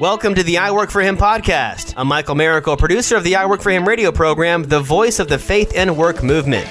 Welcome to the I Work for Him podcast. I'm Michael Miracle, producer of the I Work for Him radio program, the voice of the faith and work movement.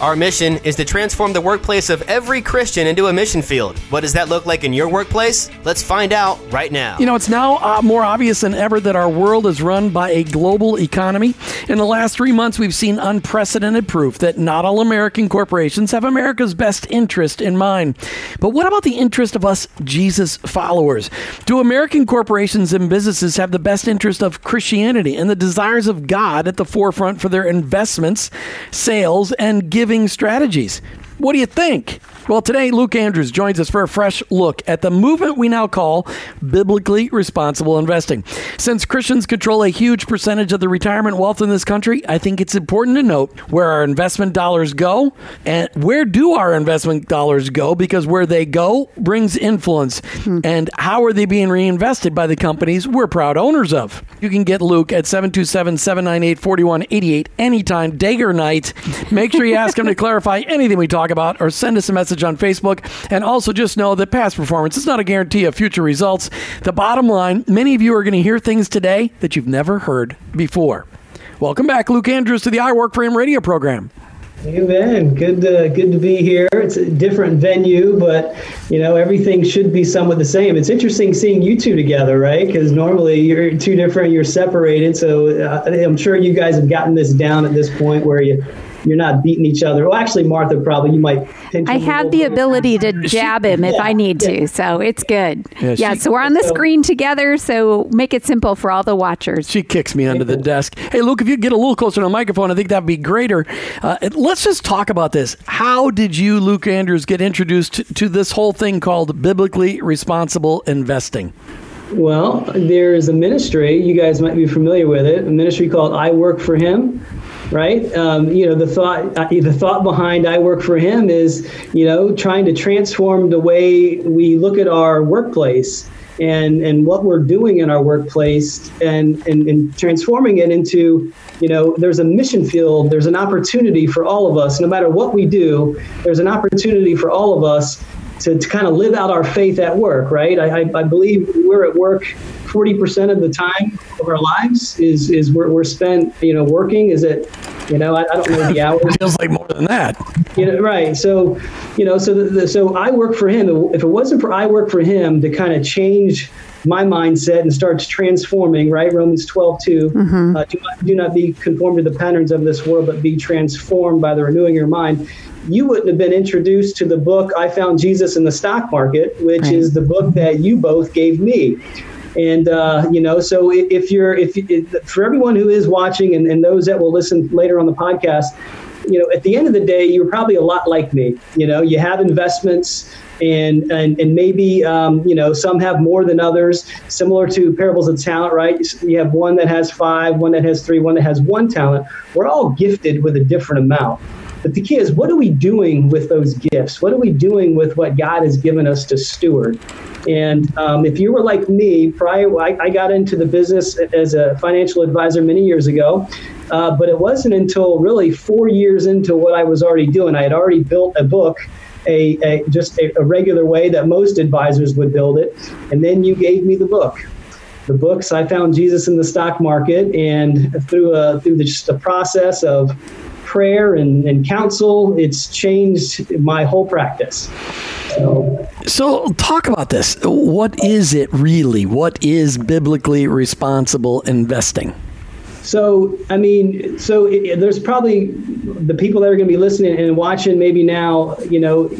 Our mission is to transform the workplace of every Christian into a mission field. What does that look like in your workplace? Let's find out right now. You know, it's now uh, more obvious than ever that our world is run by a global economy. In the last three months, we've seen unprecedented proof that not all American corporations have America's best interest in mind. But what about the interest of us Jesus followers? Do American corporations and businesses have the best interest of Christianity and the desires of God at the forefront for their investments, sales, and giving? Strategies. What do you think? Well, today, Luke Andrews joins us for a fresh look at the movement we now call biblically responsible investing. Since Christians control a huge percentage of the retirement wealth in this country, I think it's important to note where our investment dollars go and where do our investment dollars go because where they go brings influence. Hmm. And how are they being reinvested by the companies we're proud owners of? You can get Luke at 727 798 4188 anytime, day or night. Make sure you ask him to clarify anything we talk about or send us a message on Facebook. And also just know that past performance is not a guarantee of future results. The bottom line many of you are going to hear things today that you've never heard before. Welcome back, Luke Andrews, to the I Work for Him radio program. Amen. Good, to, good to be here. It's a different venue, but you know everything should be somewhat the same. It's interesting seeing you two together, right? Because normally you're two different, you're separated. So uh, I'm sure you guys have gotten this down at this point where you you're not beating each other. Well, actually, Martha, probably you might. I have the ability to jab him if yeah, I need yeah. to, so it's good. Yeah, yeah she, so we're on the screen together, so make it simple for all the watchers. She kicks me under the desk. Hey, Luke, if you get a little closer to the microphone, I think that'd be greater. Uh, let's just talk about this. How did you, Luke Andrews, get introduced to, to this whole thing called biblically responsible investing? Well, there's a ministry, you guys might be familiar with it, a ministry called I Work for Him right? Um, you know, the thought uh, the thought behind I work for him is, you know, trying to transform the way we look at our workplace and and what we're doing in our workplace and, and and transforming it into you know there's a mission field there's an opportunity for all of us no matter what we do there's an opportunity for all of us to, to kind of live out our faith at work right I, I, I believe we're at work 40% of the time of our lives is is we're, we're spent you know working. Is it you know I, I don't know the hours. Feels like more than that. You know right. So you know so the, the, so I work for him. If it wasn't for I work for him to kind of change my mindset and starts transforming right? Romans 12 2 mm-hmm. uh, do, not, do not be conformed to the patterns of this world but be transformed by the renewing of your mind. You wouldn't have been introduced to the book I Found Jesus in the Stock Market, which right. is the book that you both gave me. And uh, you know, so if you're if, if, for everyone who is watching and, and those that will listen later on the podcast, you know, at the end of the day, you're probably a lot like me. You know, you have investments. And, and, and maybe um, you know some have more than others similar to parables of talent right you have one that has five one that has three one that has one talent we're all gifted with a different amount but the key is, what are we doing with those gifts? What are we doing with what God has given us to steward? And um, if you were like me, prior, I, I, got into the business as a financial advisor many years ago. Uh, but it wasn't until really four years into what I was already doing. I had already built a book a, a, just a, a, regular way that most advisors would build it. And then you gave me the book. The books I found Jesus in the stock market, and through a, through the, just the process of prayer and, and counsel, it's changed my whole practice. So, talk about this. What is it really? What is biblically responsible investing? So, I mean, so it, there's probably the people that are going to be listening and watching maybe now, you know,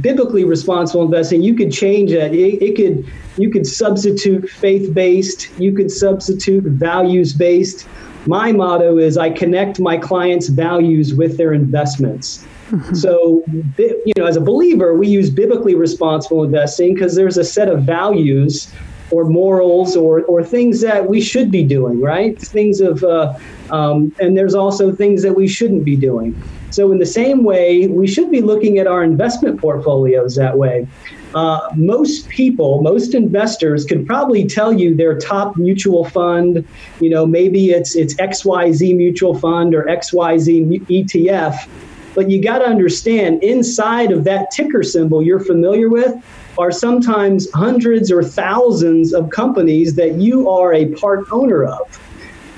biblically responsible investing, you could change it. It, it could, you could substitute faith based, you could substitute values based my motto is I connect my clients' values with their investments. So, you know, as a believer, we use biblically responsible investing because there's a set of values or morals or, or things that we should be doing, right? Things of, uh, um, and there's also things that we shouldn't be doing. So, in the same way, we should be looking at our investment portfolios that way. Uh, most people, most investors could probably tell you their top mutual fund. You know, maybe it's it's XYZ mutual fund or XYZ ETF. But you got to understand inside of that ticker symbol you're familiar with, are sometimes hundreds or thousands of companies that you are a part owner of.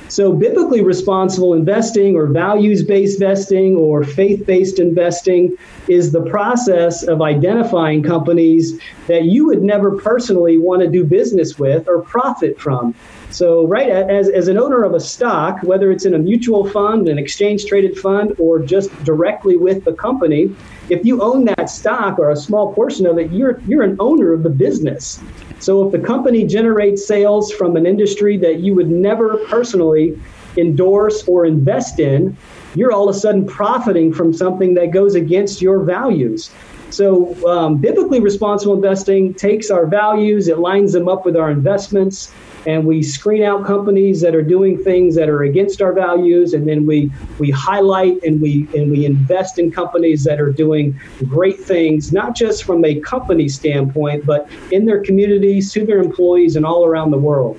So, biblically responsible investing or values based investing or faith based investing is the process of identifying companies that you would never personally want to do business with or profit from. So, right, as, as an owner of a stock, whether it's in a mutual fund, an exchange traded fund, or just directly with the company, if you own that stock or a small portion of it, you're, you're an owner of the business. So, if the company generates sales from an industry that you would never personally endorse or invest in, you're all of a sudden profiting from something that goes against your values. So, um, biblically responsible investing takes our values, it lines them up with our investments, and we screen out companies that are doing things that are against our values and then we we highlight and we and we invest in companies that are doing great things not just from a company standpoint but in their communities to their employees and all around the world.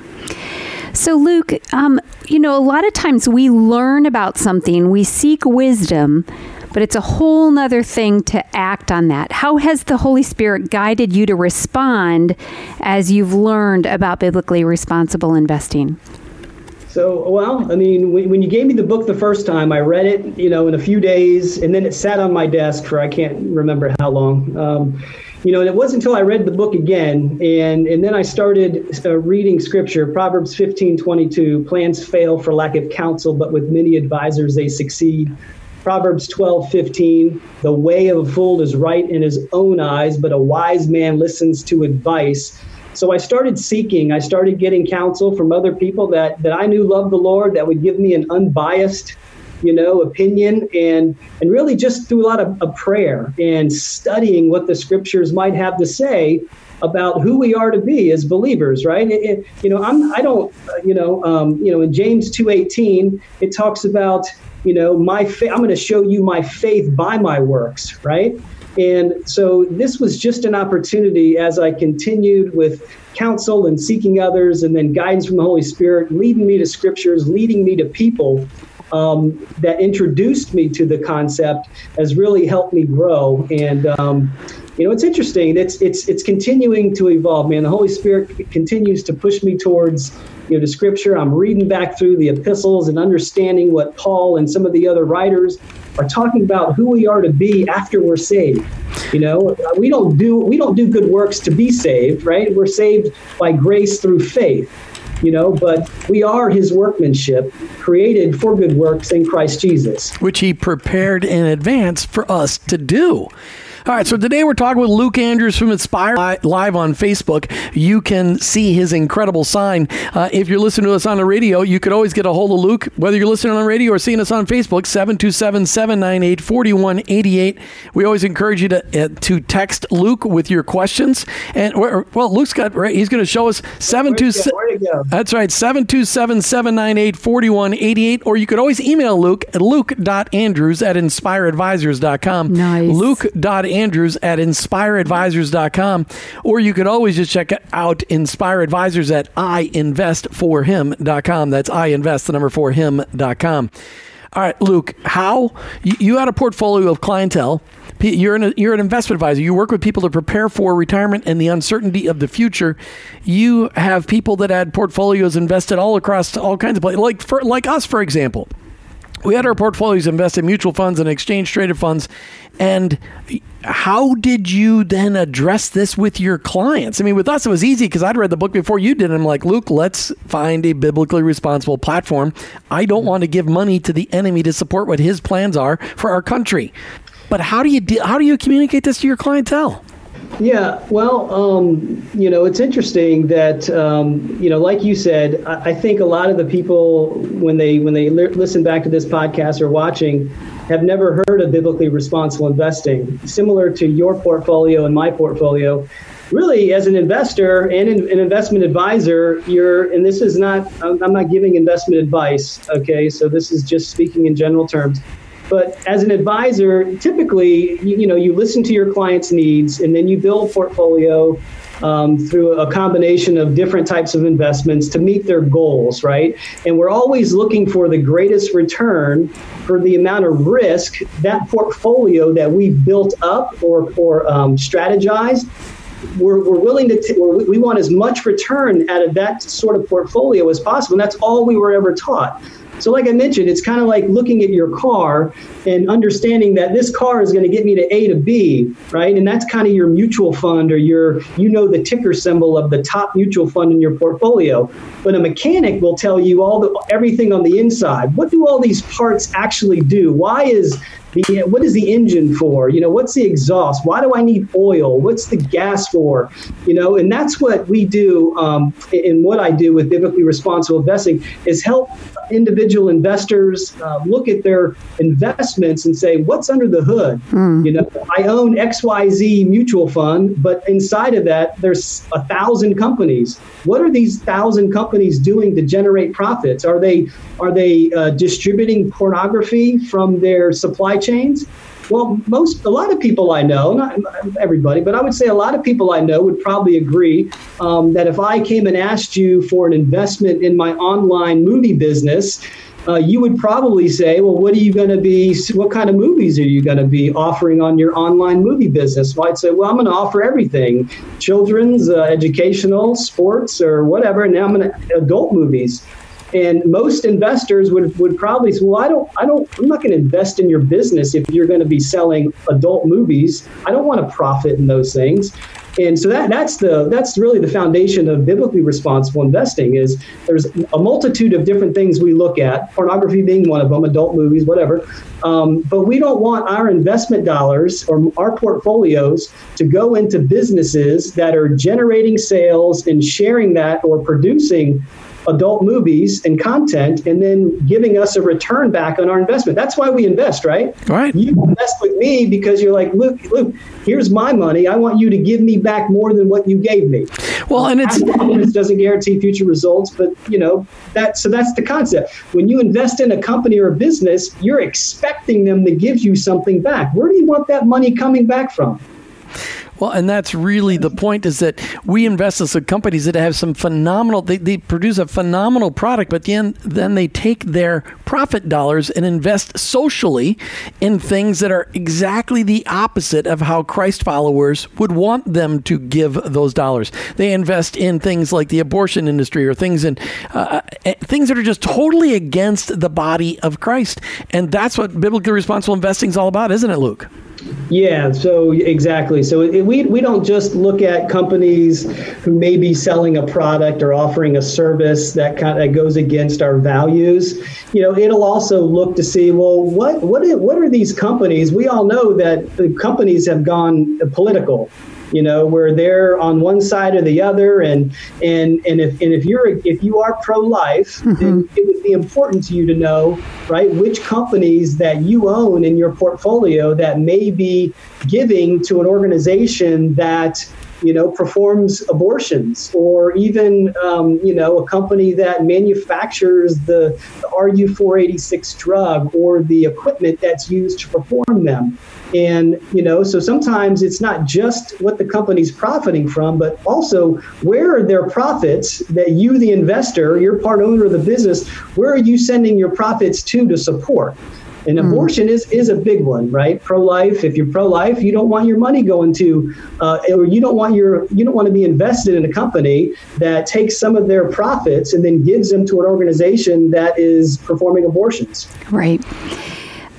So, Luke, um, you know, a lot of times we learn about something, we seek wisdom, but it's a whole nother thing to act on that. How has the Holy Spirit guided you to respond as you've learned about biblically responsible investing? So, well, I mean, when you gave me the book the first time, I read it, you know, in a few days, and then it sat on my desk for I can't remember how long. Um, you know, and it wasn't until I read the book again, and and then I started uh, reading scripture. Proverbs fifteen twenty two: Plans fail for lack of counsel, but with many advisors they succeed. Proverbs 12, 15, the way of a fool is right in his own eyes, but a wise man listens to advice. So I started seeking, I started getting counsel from other people that, that I knew loved the Lord, that would give me an unbiased, you know, opinion and and really just through a lot of, of prayer and studying what the scriptures might have to say about who we are to be as believers, right? It, it, you know, I'm I don't, you know, um, you know, in James two eighteen, it talks about you know, my fa- I'm going to show you my faith by my works, right? And so this was just an opportunity as I continued with counsel and seeking others and then guidance from the Holy Spirit, leading me to scriptures, leading me to people um, that introduced me to the concept has really helped me grow. And, um, you know, it's interesting. It's, it's, it's continuing to evolve, man. The Holy Spirit continues to push me towards you know, the scripture. I'm reading back through the epistles and understanding what Paul and some of the other writers are talking about who we are to be after we're saved. You know, we don't do we don't do good works to be saved, right? We're saved by grace through faith. You know, but we are his workmanship, created for good works in Christ Jesus, which he prepared in advance for us to do. All right, so today we're talking with Luke Andrews from Inspire live on Facebook. You can see his incredible sign. Uh, if you're listening to us on the radio, you could always get a hold of Luke, whether you're listening on the radio or seeing us on Facebook, 727 798 4188. We always encourage you to uh, to text Luke with your questions. And, well, Luke's got, right, he's going to show us 727. That's right, 727 798 4188. Or you could always email Luke at luke.andrews at inspireadvisors.com. Nice. Luke.andrews Andrews at inspireadvisors.com, or you could always just check out Inspire Advisors at iinvestforhim.com. That's iinvest, the number for him.com. All right, Luke, how you, you had a portfolio of clientele. You're an, you're an investment advisor. You work with people to prepare for retirement and the uncertainty of the future. You have people that had portfolios invested all across all kinds of places, like for, like us, for example we had our portfolios invested in mutual funds and exchange traded funds. And how did you then address this with your clients? I mean, with us, it was easy because I'd read the book before you did. And I'm like, Luke, let's find a biblically responsible platform. I don't want to give money to the enemy to support what his plans are for our country. But how do you de- how do you communicate this to your clientele? Yeah, well, um, you know, it's interesting that um, you know, like you said, I, I, think a lot of the people when they when they li- listen back to this podcast or watching have never heard of biblically responsible investing. Similar to your portfolio and my portfolio, really, as an investor and an, an investment advisor, you're and this is not I'm not giving investment advice. Okay, so this is just speaking in general terms but as an advisor, typically, you, you know, you listen to your client's needs and then you build portfolio um, through a combination of different types of investments to meet their goals, right? And we're always looking for the greatest return for the amount of risk that portfolio that we've built up or, or um, strategized we're, we're willing to, t- we're, we want as much return out of that sort of portfolio as possible. And that's all we were ever taught. So, like I mentioned, it's kind of like looking at your car and understanding that this car is going to get me to A to B, right? And that's kind of your mutual fund or your, you know, the ticker symbol of the top mutual fund in your portfolio. But a mechanic will tell you all the everything on the inside. What do all these parts actually do? Why is the, what is the engine for? You know, what's the exhaust? Why do I need oil? What's the gas for? You know, and that's what we do. Um, in what I do with biblically responsible investing is help individual investors uh, look at their investments and say, what's under the hood? Mm. You know, I own XYZ mutual fund, but inside of that, there's a thousand companies. What are these thousand companies doing to generate profits? Are they are they uh, distributing pornography from their supply chains? Well, most a lot of people I know, not everybody, but I would say a lot of people I know would probably agree um, that if I came and asked you for an investment in my online movie business, uh, you would probably say, well, what are you going to be, what kind of movies are you going to be offering on your online movie business? Well, I'd say, well, I'm going to offer everything children's, uh, educational, sports, or whatever. And now I'm going to adult movies. And most investors would, would probably say, well, I don't, I don't, I'm not going to invest in your business if you're going to be selling adult movies. I don't want to profit in those things. And so that, that's the that's really the foundation of biblically responsible investing is there's a multitude of different things we look at, pornography being one of them, adult movies, whatever. Um, but we don't want our investment dollars or our portfolios to go into businesses that are generating sales and sharing that or producing adult movies and content and then giving us a return back on our investment. That's why we invest, right? Right. You invest with me because you're like, look, look, here's my money. I want you to give me back more than what you gave me. Well, and it's it doesn't guarantee future results, but you know that. So that's the concept. When you invest in a company or a business, you're expecting them to give you something back. Where do you want that money coming back from? Well, and that's really the point is that we invest in some companies that have some phenomenal, they, they produce a phenomenal product, but then, then they take their profit dollars and invest socially in things that are exactly the opposite of how Christ followers would want them to give those dollars. They invest in things like the abortion industry or things in uh, uh things that are just totally against the body of Christ. And that's what biblically responsible investing is all about, isn't it, Luke? Yeah, so exactly. So it, we, we don't just look at companies who may be selling a product or offering a service that kind of goes against our values. You know, it'll also look to see well, what what what are these companies? We all know that the companies have gone political you know where they're on one side or the other and and and if and if you're if you are pro-life mm-hmm. it would be important to you to know right which companies that you own in your portfolio that may be giving to an organization that you know, performs abortions, or even, um, you know, a company that manufactures the, the RU486 drug or the equipment that's used to perform them. And, you know, so sometimes it's not just what the company's profiting from, but also where are their profits that you, the investor, you're part owner of the business, where are you sending your profits to to support? And hmm. abortion is, is a big one, right? Pro life. If you're pro life, you don't want your money going to, uh, or you don't want your you don't want to be invested in a company that takes some of their profits and then gives them to an organization that is performing abortions. Right.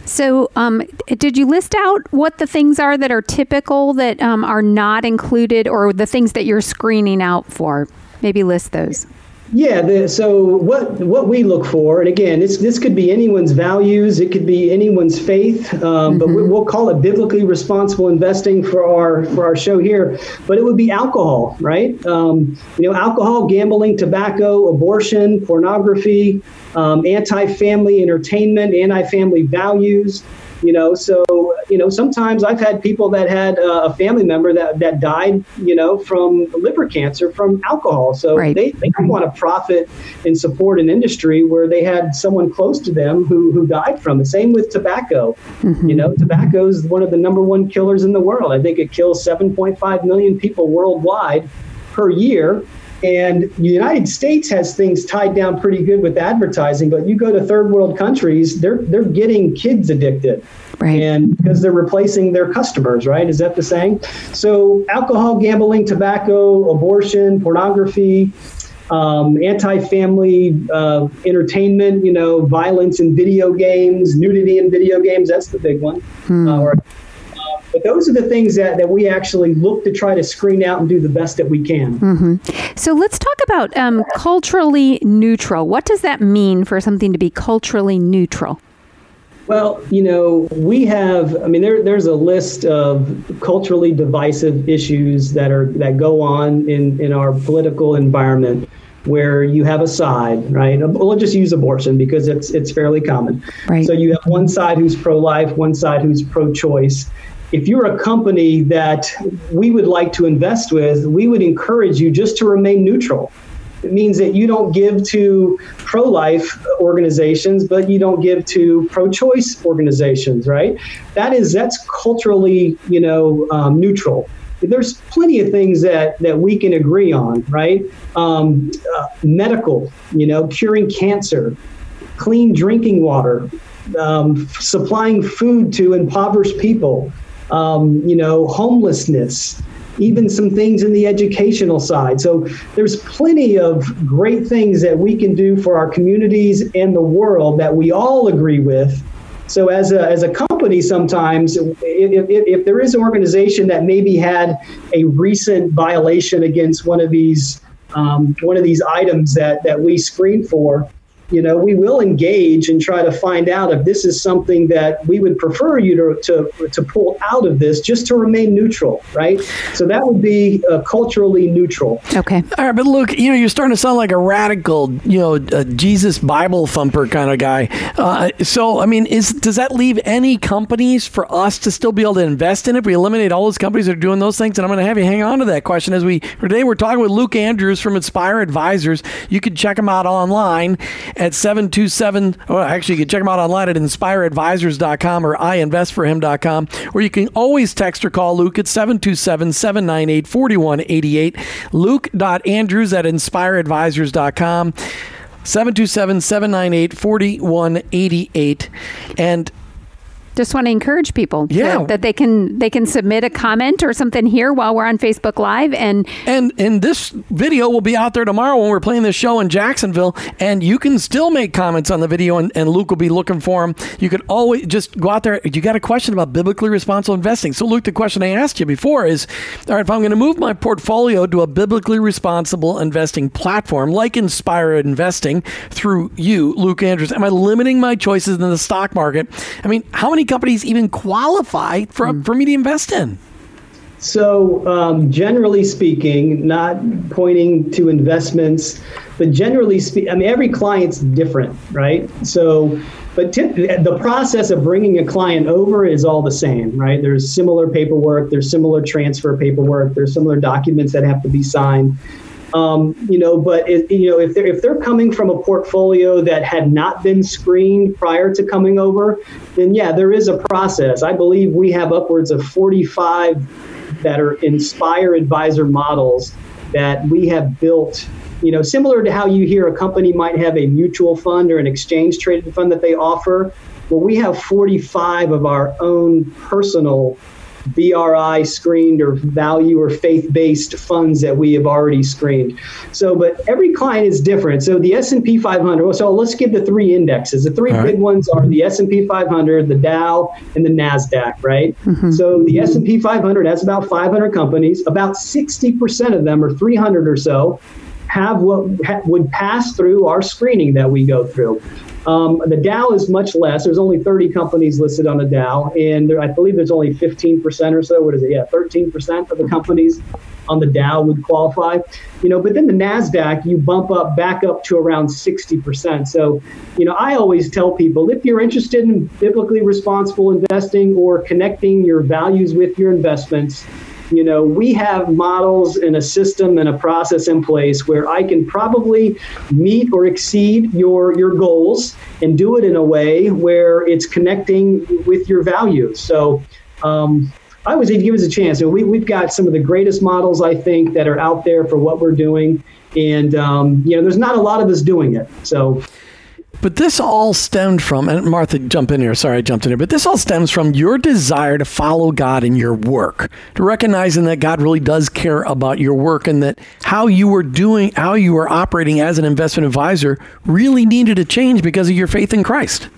So, um, did you list out what the things are that are typical that um, are not included, or the things that you're screening out for? Maybe list those. Yeah. The, so what what we look for, and again, this this could be anyone's values, it could be anyone's faith, um, mm-hmm. but we, will call it biblically responsible investing for our for our show here. But it would be alcohol, right? Um, you know, alcohol, gambling, tobacco, abortion, pornography, um, anti-family entertainment, anti-family values. You know, so you know sometimes I've had people that had uh, a family member that that died, you know, from liver cancer from alcohol. So right. they they don't want to profit and support an industry where they had someone close to them who who died from it. Same with tobacco. Mm-hmm. You know, tobacco is one of the number one killers in the world. I think it kills 7.5 million people worldwide per year And the United States has things tied down pretty good with advertising, but you go to third world countries, they're they're getting kids addicted. Right. And because they're replacing their customers, right? Is that the saying? So alcohol, gambling, tobacco, abortion, pornography, um, anti-family uh, entertainment, you know, violence in video games, nudity in video games. That's the big one. Hmm. Uh, or, but those are the things that, that we actually look to try to screen out and do the best that we can. Mm-hmm. So let's talk about um, culturally neutral. What does that mean for something to be culturally neutral? Well, you know, we have. I mean, there, there's a list of culturally divisive issues that are that go on in in our political environment, where you have a side, right? We'll just use abortion because it's it's fairly common. Right. So you have one side who's pro-life, one side who's pro-choice. If you're a company that we would like to invest with, we would encourage you just to remain neutral. It means that you don't give to pro life organizations, but you don't give to pro choice organizations, right? That is, that's culturally, you know, um, neutral. There's plenty of things that, that we can agree on, right? Um, uh, medical, you know, curing cancer, clean drinking water, um, supplying food to impoverished people, um, you know, homelessness even some things in the educational side. So there's plenty of great things that we can do for our communities and the world that we all agree with. So as a, as a company, sometimes if, if, if there is an organization that maybe had a recent violation against one of these um, one of these items that, that we screen for, you know, we will engage and try to find out if this is something that we would prefer you to, to, to pull out of this just to remain neutral, right? So that would be uh, culturally neutral. Okay. All right, but look, you know, you're starting to sound like a radical, you know, a Jesus Bible thumper kind of guy. Uh, so, I mean, is does that leave any companies for us to still be able to invest in if we eliminate all those companies that are doing those things? And I'm going to have you hang on to that question as we today we're talking with Luke Andrews from Inspire Advisors. You can check him out online at 727. Well, actually, you can check them out online at inspireadvisors.com or iinvestforhim.com, or you can always text or call Luke at 727 798 4188. Luke.andrews at inspireadvisors.com. 727 798 4188. And Just want to encourage people Yeah. that, that they can they can submit a comment or something here while we're on Facebook Live and And and this video will be out there tomorrow when we're playing this show in Jacksonville. And you can still make comments on the video, and, and Luke will be looking for them. You could always just go out there. You got a question about biblically responsible investing. So, Luke, the question I asked you before is all right, if I'm going to move my portfolio to a biblically responsible investing platform like Inspire Investing through you, Luke Andrews, am I limiting my choices in the stock market? I mean, how many companies even qualify for, for me to invest in? So, um, generally speaking, not pointing to investments, but generally speaking, I mean, every client's different, right? So, but t- the process of bringing a client over is all the same, right? There's similar paperwork, there's similar transfer paperwork, there's similar documents that have to be signed. Um, you know, but it, you know, if they're if they're coming from a portfolio that had not been screened prior to coming over, then yeah, there is a process. I believe we have upwards of 45 that are Inspire Advisor models that we have built. You know, similar to how you hear a company might have a mutual fund or an exchange traded fund that they offer. Well, we have 45 of our own personal BRI screened or value or faith based funds that we have already screened. So, but every client is different. So the S&P 500. So let's give the three indexes. The three All big right. ones are the S&P 500, the Dow, and the Nasdaq. Right. Mm-hmm. So the S&P 500 has about 500 companies. About 60% of them, or 300 or so, have what ha, would pass through our screening that we go through. Um, the Dow is much less. There's only 30 companies listed on the Dow, and there, I believe there's only 15% or so. What is it? Yeah, 13% of the companies on the Dow would qualify. You know, but then the Nasdaq, you bump up back up to around 60%. So, you know, I always tell people if you're interested in biblically responsible investing or connecting your values with your investments, you know, we have models and a system and a process in place where I can probably meet or exceed your your goals and do it in a way where it's connecting with your values. So. Um, I would say give us a chance. So we, we've got some of the greatest models, I think, that are out there for what we're doing. And um, you know, there's not a lot of us doing it. So but this all stemmed from, and Martha, jump in here. Sorry, I jumped in here. But this all stems from your desire to follow God in your work, to recognizing that God really does care about your work, and that how you were doing, how you were operating as an investment advisor, really needed to change because of your faith in Christ.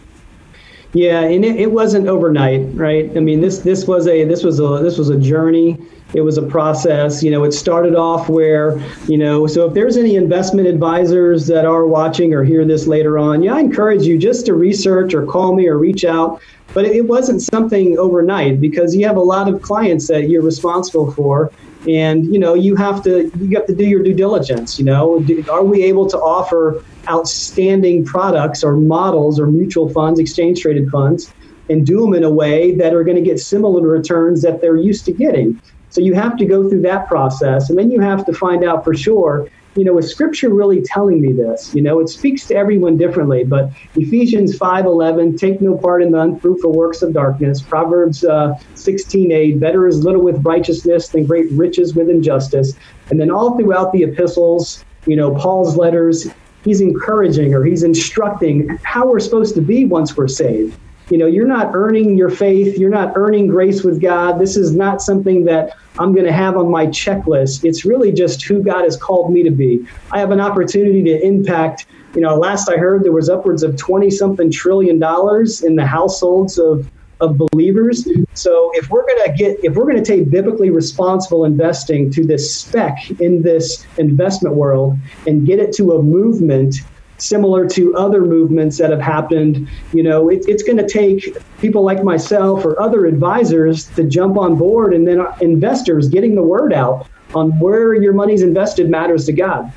Yeah, and it, it wasn't overnight, right? I mean, this this was a this was a this was a journey it was a process. You know, it started off where, you know, so if there's any investment advisors that are watching or hear this later on, yeah, I encourage you just to research or call me or reach out. But it wasn't something overnight because you have a lot of clients that you're responsible for. And you know you have to you have to do your due diligence. You know, are we able to offer outstanding products or models or mutual funds, exchange traded funds, and do them in a way that are going to get similar returns that they're used to getting? So you have to go through that process, and then you have to find out for sure. You know, is Scripture really telling me this? You know, it speaks to everyone differently. But Ephesians five eleven, take no part in the unfruitful works of darkness. Proverbs uh, sixteen eight, better is little with righteousness than great riches with injustice. And then all throughout the epistles, you know, Paul's letters, he's encouraging or he's instructing how we're supposed to be once we're saved you know you're not earning your faith you're not earning grace with god. This is not something that i'm going to have on my checklist. It's really just who god has called me to be. I have an opportunity to impact you know last i heard there was upwards of 20 something trillion dollars in the households of of believers. So if we're going to get if we're going to take biblically responsible investing to this spec in this investment world and get it to a movement similar to other movements that have happened. You know, it, it's going to take people like myself or other advisors to jump on board, and then investors getting the word out on where your money's invested matters to God.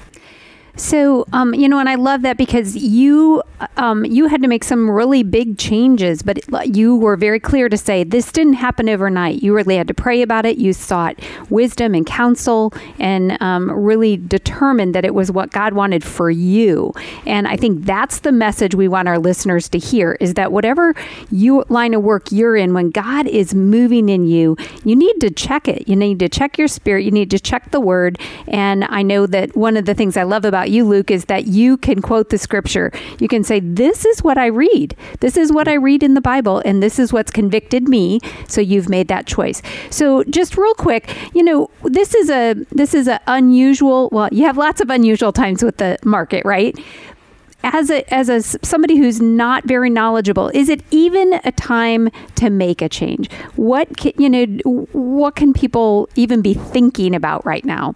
So, um, you know, and I love that because you um, you had to make some really big changes, but you were very clear to say this didn't happen overnight. You really had to pray about it. You sought wisdom and counsel, and um, really determined that it was what God wanted for you. And I think that's the message we want our listeners to hear: is that whatever you line of work you're in, when God is moving in you, you need to check it. You need to check your spirit. You need to check the Word. And I know that one of the things I love about about you, Luke, is that you can quote the scripture. You can say, This is what I read. This is what I read in the Bible, and this is what's convicted me. So you've made that choice. So just real quick, you know, this is a this is an unusual well, you have lots of unusual times with the market, right? as a as a somebody who's not very knowledgeable is it even a time to make a change what can, you know what can people even be thinking about right now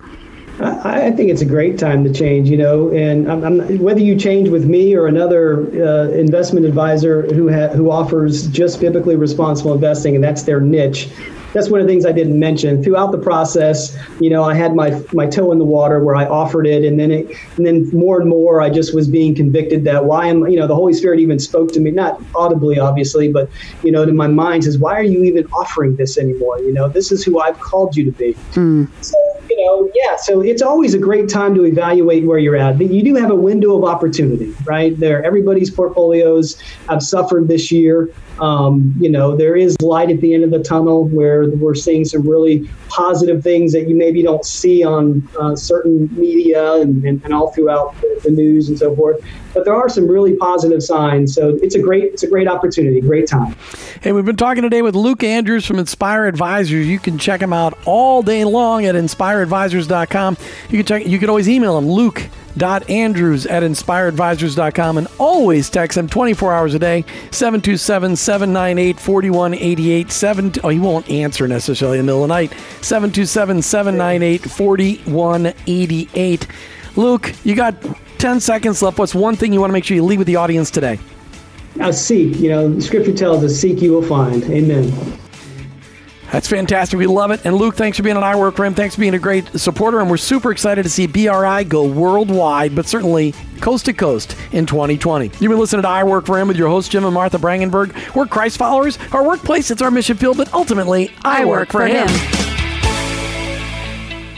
I, I think it's a great time to change, you know, and I'm, I'm, whether you change with me or another uh, investment advisor who ha- who offers just biblically responsible investing, and that's their niche. That's one of the things I didn't mention throughout the process. You know, I had my my toe in the water where I offered it, and then it, and then more and more, I just was being convicted that why am you know the Holy Spirit even spoke to me, not audibly, obviously, but you know, to my mind says, why are you even offering this anymore? You know, this is who I've called you to be. Mm. So know, yeah, so it's always a great time to evaluate where you're at. But you do have a window of opportunity, right? There, everybody's portfolios have suffered this year. Um, you know, there is light at the end of the tunnel where we're seeing some really positive things that you maybe don't see on uh, certain media and, and, and, all throughout the, news and so forth. But there are some really positive signs. So it's a great, it's a great opportunity, great time. Hey, we've been talking today with Luke Andrews from Inspire Advisors. You can check him out all day long at inspireadvisors.com. You can check. You can always email him, Luke Andrews at inspireadvisors.com and always text him 24 hours a day 727 798 4188 oh he won't answer necessarily in the middle of the night 727 798 4188 Luke you got 10 seconds left. What's one thing you want to make sure you leave with the audience today? Now seek you know scripture tells us seek you will find. Amen that's fantastic. We love it. And Luke, thanks for being on I Work for Him. Thanks for being a great supporter. And we're super excited to see BRI go worldwide, but certainly coast to coast in 2020. You've been listening to I Work for Him with your host, Jim and Martha Brangenberg. We're Christ followers. Our workplace, it's our mission field, but ultimately, I, I work, work, for, for him. him.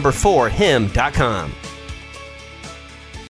number 4 him.com.